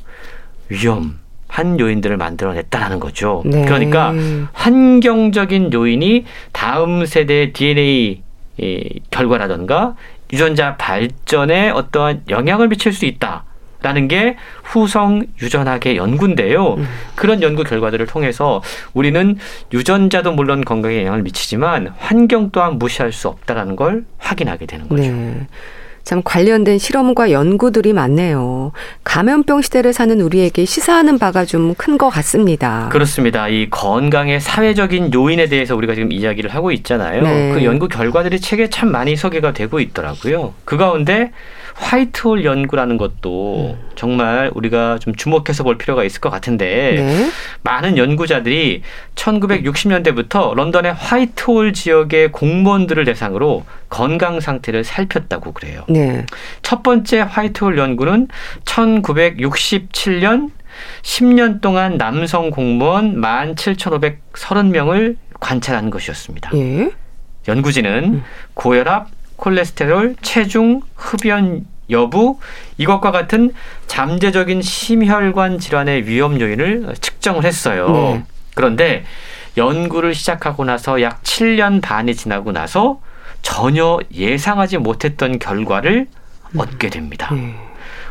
위험 한 요인들을 만들어냈다라는 거죠. 네. 그러니까 환경적인 요인이 다음 세대의 DNA 이 결과라던가 유전자 발전에 어떠한 영향을 미칠 수 있다. 라는 게 후성 유전학의 연구인데요. 음. 그런 연구 결과들을 통해서 우리는 유전자도 물론 건강에 영향을 미치지만 환경 또한 무시할 수 없다라는 걸 확인하게 되는 거죠. 네. 참 관련된 실험과 연구들이 많네요. 감염병 시대를 사는 우리에게 시사하는 바가 좀 큰 것 같습니다. 그렇습니다. 이 건강의 사회적인 요인에 대해서 우리가 지금 이야기를 하고 있잖아요. 네. 그 연구 결과들이 책에 참 많이 소개가 되고 있더라고요. 그 가운데 화이트홀 연구라는 것도 음. 정말 우리가 좀 주목해서 볼 필요가 있을 것 같은데 네. 많은 연구자들이 1960년대부터 런던의 화이트홀 지역의 공무원들을 대상으로 건강 상태를 살폈다고 그래요. 네. 첫 번째 화이트홀 연구는 1967년 10년 동안 남성 공무원 17,530명을 관찰한 것이었습니다. 예. 연구진은 음. 고혈압, 콜레스테롤, 체중, 흡연 여부 이것과 같은 잠재적인 심혈관 질환의 위험 요인을 측정을 했어요. 네. 그런데 연구를 시작하고 나서 약 7년 반이 지나고 나서 전혀 예상하지 못했던 결과를 음. 얻게 됩니다. 네.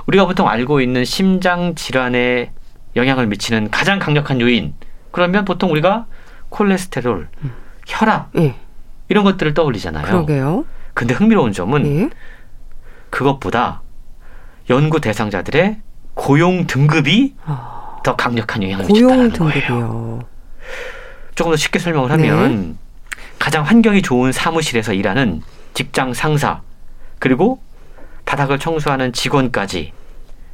우리가 보통 알고 있는 심장 질환에 영향을 미치는 가장 강력한 요인 그러면 보통 우리가 콜레스테롤, 음. 혈압 네. 이런 것들을 떠올리잖아요. 그러게요. 근데 흥미로운 점은 네. 그것보다 연구 대상자들의 고용 등급이 아. 더 강력한 영향을 미쳤다는 거예요. 조금 더 쉽게 설명을 하면 네. 가장 환경이 좋은 사무실에서 일하는 직장 상사 그리고 바닥을 청소하는 직원까지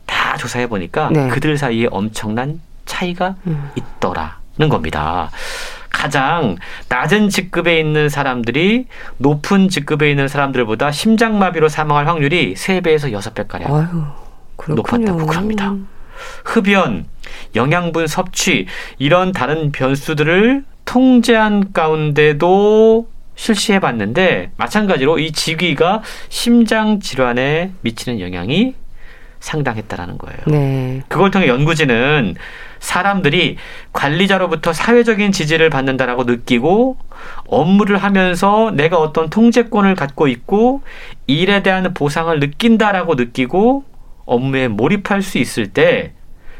다 조사해 보니까 네. 그들 사이에 엄청난 차이가 음. 있더라는 겁니다. 가장 낮은 직급에 있는 사람들이 높은 직급에 있는 사람들보다 심장마비로 사망할 확률이 3배에서 6배가량 높았다고 합니다. 흡연, 영양분 섭취 이런 다른 변수들을 통제한 가운데도 실시해 봤는데 마찬가지로 이 직위가 심장 질환에 미치는 영향이 상당했다라는 거예요. 네. 그걸 통해 연구진은 사람들이 관리자로부터 사회적인 지지를 받는다라고 느끼고 업무를 하면서 내가 어떤 통제권을 갖고 있고 일에 대한 보상을 느낀다라고 느끼고 업무에 몰입할 수 있을 때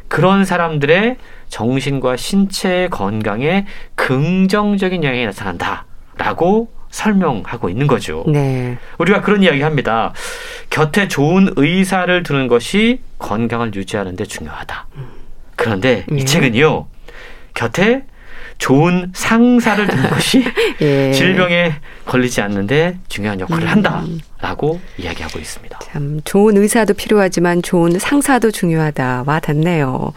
그런 사람들의 정신과 신체의 건강에 긍정적인 영향이 나타난다라고 설명하고 있는 거죠. 네. 우리가 그런 이야기 합니다. 곁에 좋은 의사를 두는 것이 건강을 유지하는 데 중요하다. 그런데 이 예. 책은요. 곁에 좋은 상사를 두는 [LAUGHS] 것이 예. 질병에 걸리지 않는데 중요한 역할을 음. 한다라고 이야기하고 있습니다. 참 좋은 의사도 필요하지만 좋은 상사도 중요하다. 와 닿네요.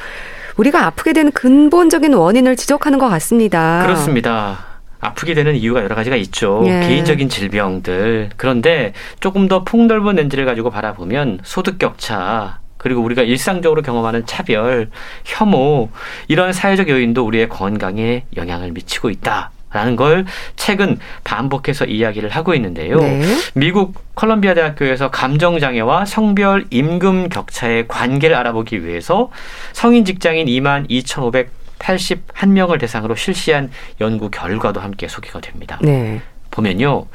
우리가 아프게 되는 근본적인 원인을 지적하는 것 같습니다. 그렇습니다. 아프게 되는 이유가 여러 가지가 있죠. 예. 개인적인 질병들. 그런데 조금 더 폭넓은 렌즈를 가지고 바라보면 소득 격차, 그리고 우리가 일상적으로 경험하는 차별, 혐오, 이런 사회적 요인도 우리의 건강에 영향을 미치고 있다. 라는 걸 최근 반복해서 이야기를 하고 있는데요. 네. 미국 컬럼비아 대학교에서 감정 장애와 성별 임금 격차의 관계를 알아보기 위해서 성인 직장인 2만 2,500 81명을 대상으로 실시한 연구 결과도 함께 소개가 됩니다. 네. 보면요.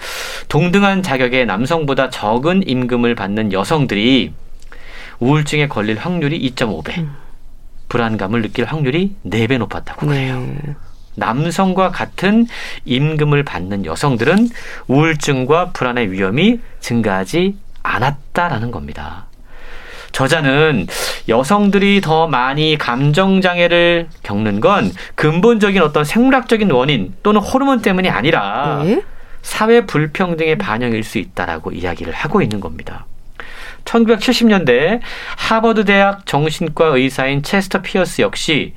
동등한 자격의 남성보다 적은 임금을 받는 여성들이 우울증에 걸릴 확률이 2.5배, 음. 불안감을 느낄 확률이 4배 높았다고 해요. 네. 남성과 같은 임금을 받는 여성들은 우울증과 불안의 위험이 증가하지 않았다라는 겁니다. 저자는 여성들이 더 많이 감정 장애를 겪는 건 근본적인 어떤 생물학적인 원인 또는 호르몬 때문이 아니라 네? 사회 불평등의 반영일 수 있다라고 이야기를 하고 있는 겁니다. 1970년대 하버드 대학 정신과 의사인 체스터 피어스 역시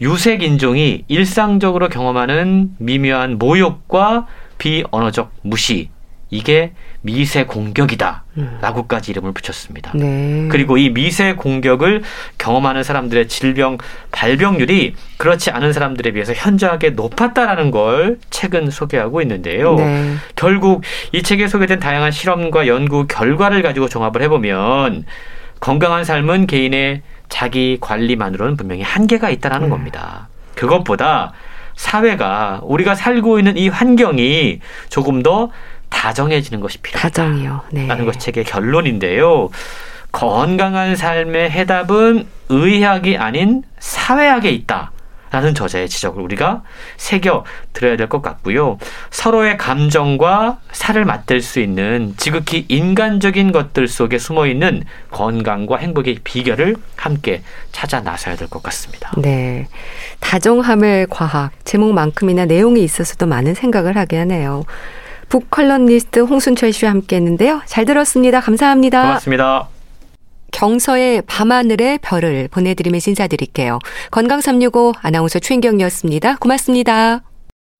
유색 인종이 일상적으로 경험하는 미묘한 모욕과 비언어적 무시 이게 미세 공격이다. 라고까지 이름을 붙였습니다. 네. 그리고 이 미세 공격을 경험하는 사람들의 질병 발병률이 그렇지 않은 사람들에 비해서 현저하게 높았다라는 걸 책은 소개하고 있는데요. 네. 결국 이 책에 소개된 다양한 실험과 연구 결과를 가지고 종합을 해보면 건강한 삶은 개인의 자기 관리만으로는 분명히 한계가 있다라는 음. 겁니다. 그것보다 사회가 우리가 살고 있는 이 환경이 조금 더 다정해지는 것이 필요하다. 다정이요. 네. 라는 것이 책의 결론인데요. 건강한 삶의 해답은 의학이 아닌 사회학에 있다. 라는 저자의 지적을 우리가 새겨 들어야 될 것 같고요. 서로의 감정과 살을 맞댈 수 있는 지극히 인간적인 것들 속에 숨어 있는 건강과 행복의 비결을 함께 찾아 나서야 될 것 같습니다. 네. 다정함의 과학 제목만큼이나 내용이 있어서도 많은 생각을 하게 하네요. 북컬럼니스트 홍순철 씨와 함께 했는데요. 잘 들었습니다. 감사합니다. 고맙습니다. 정서의 밤하늘의 별을 보내드리면서 인사드릴게요. 건강365 아나운서 최인경이었습니다. 고맙습니다.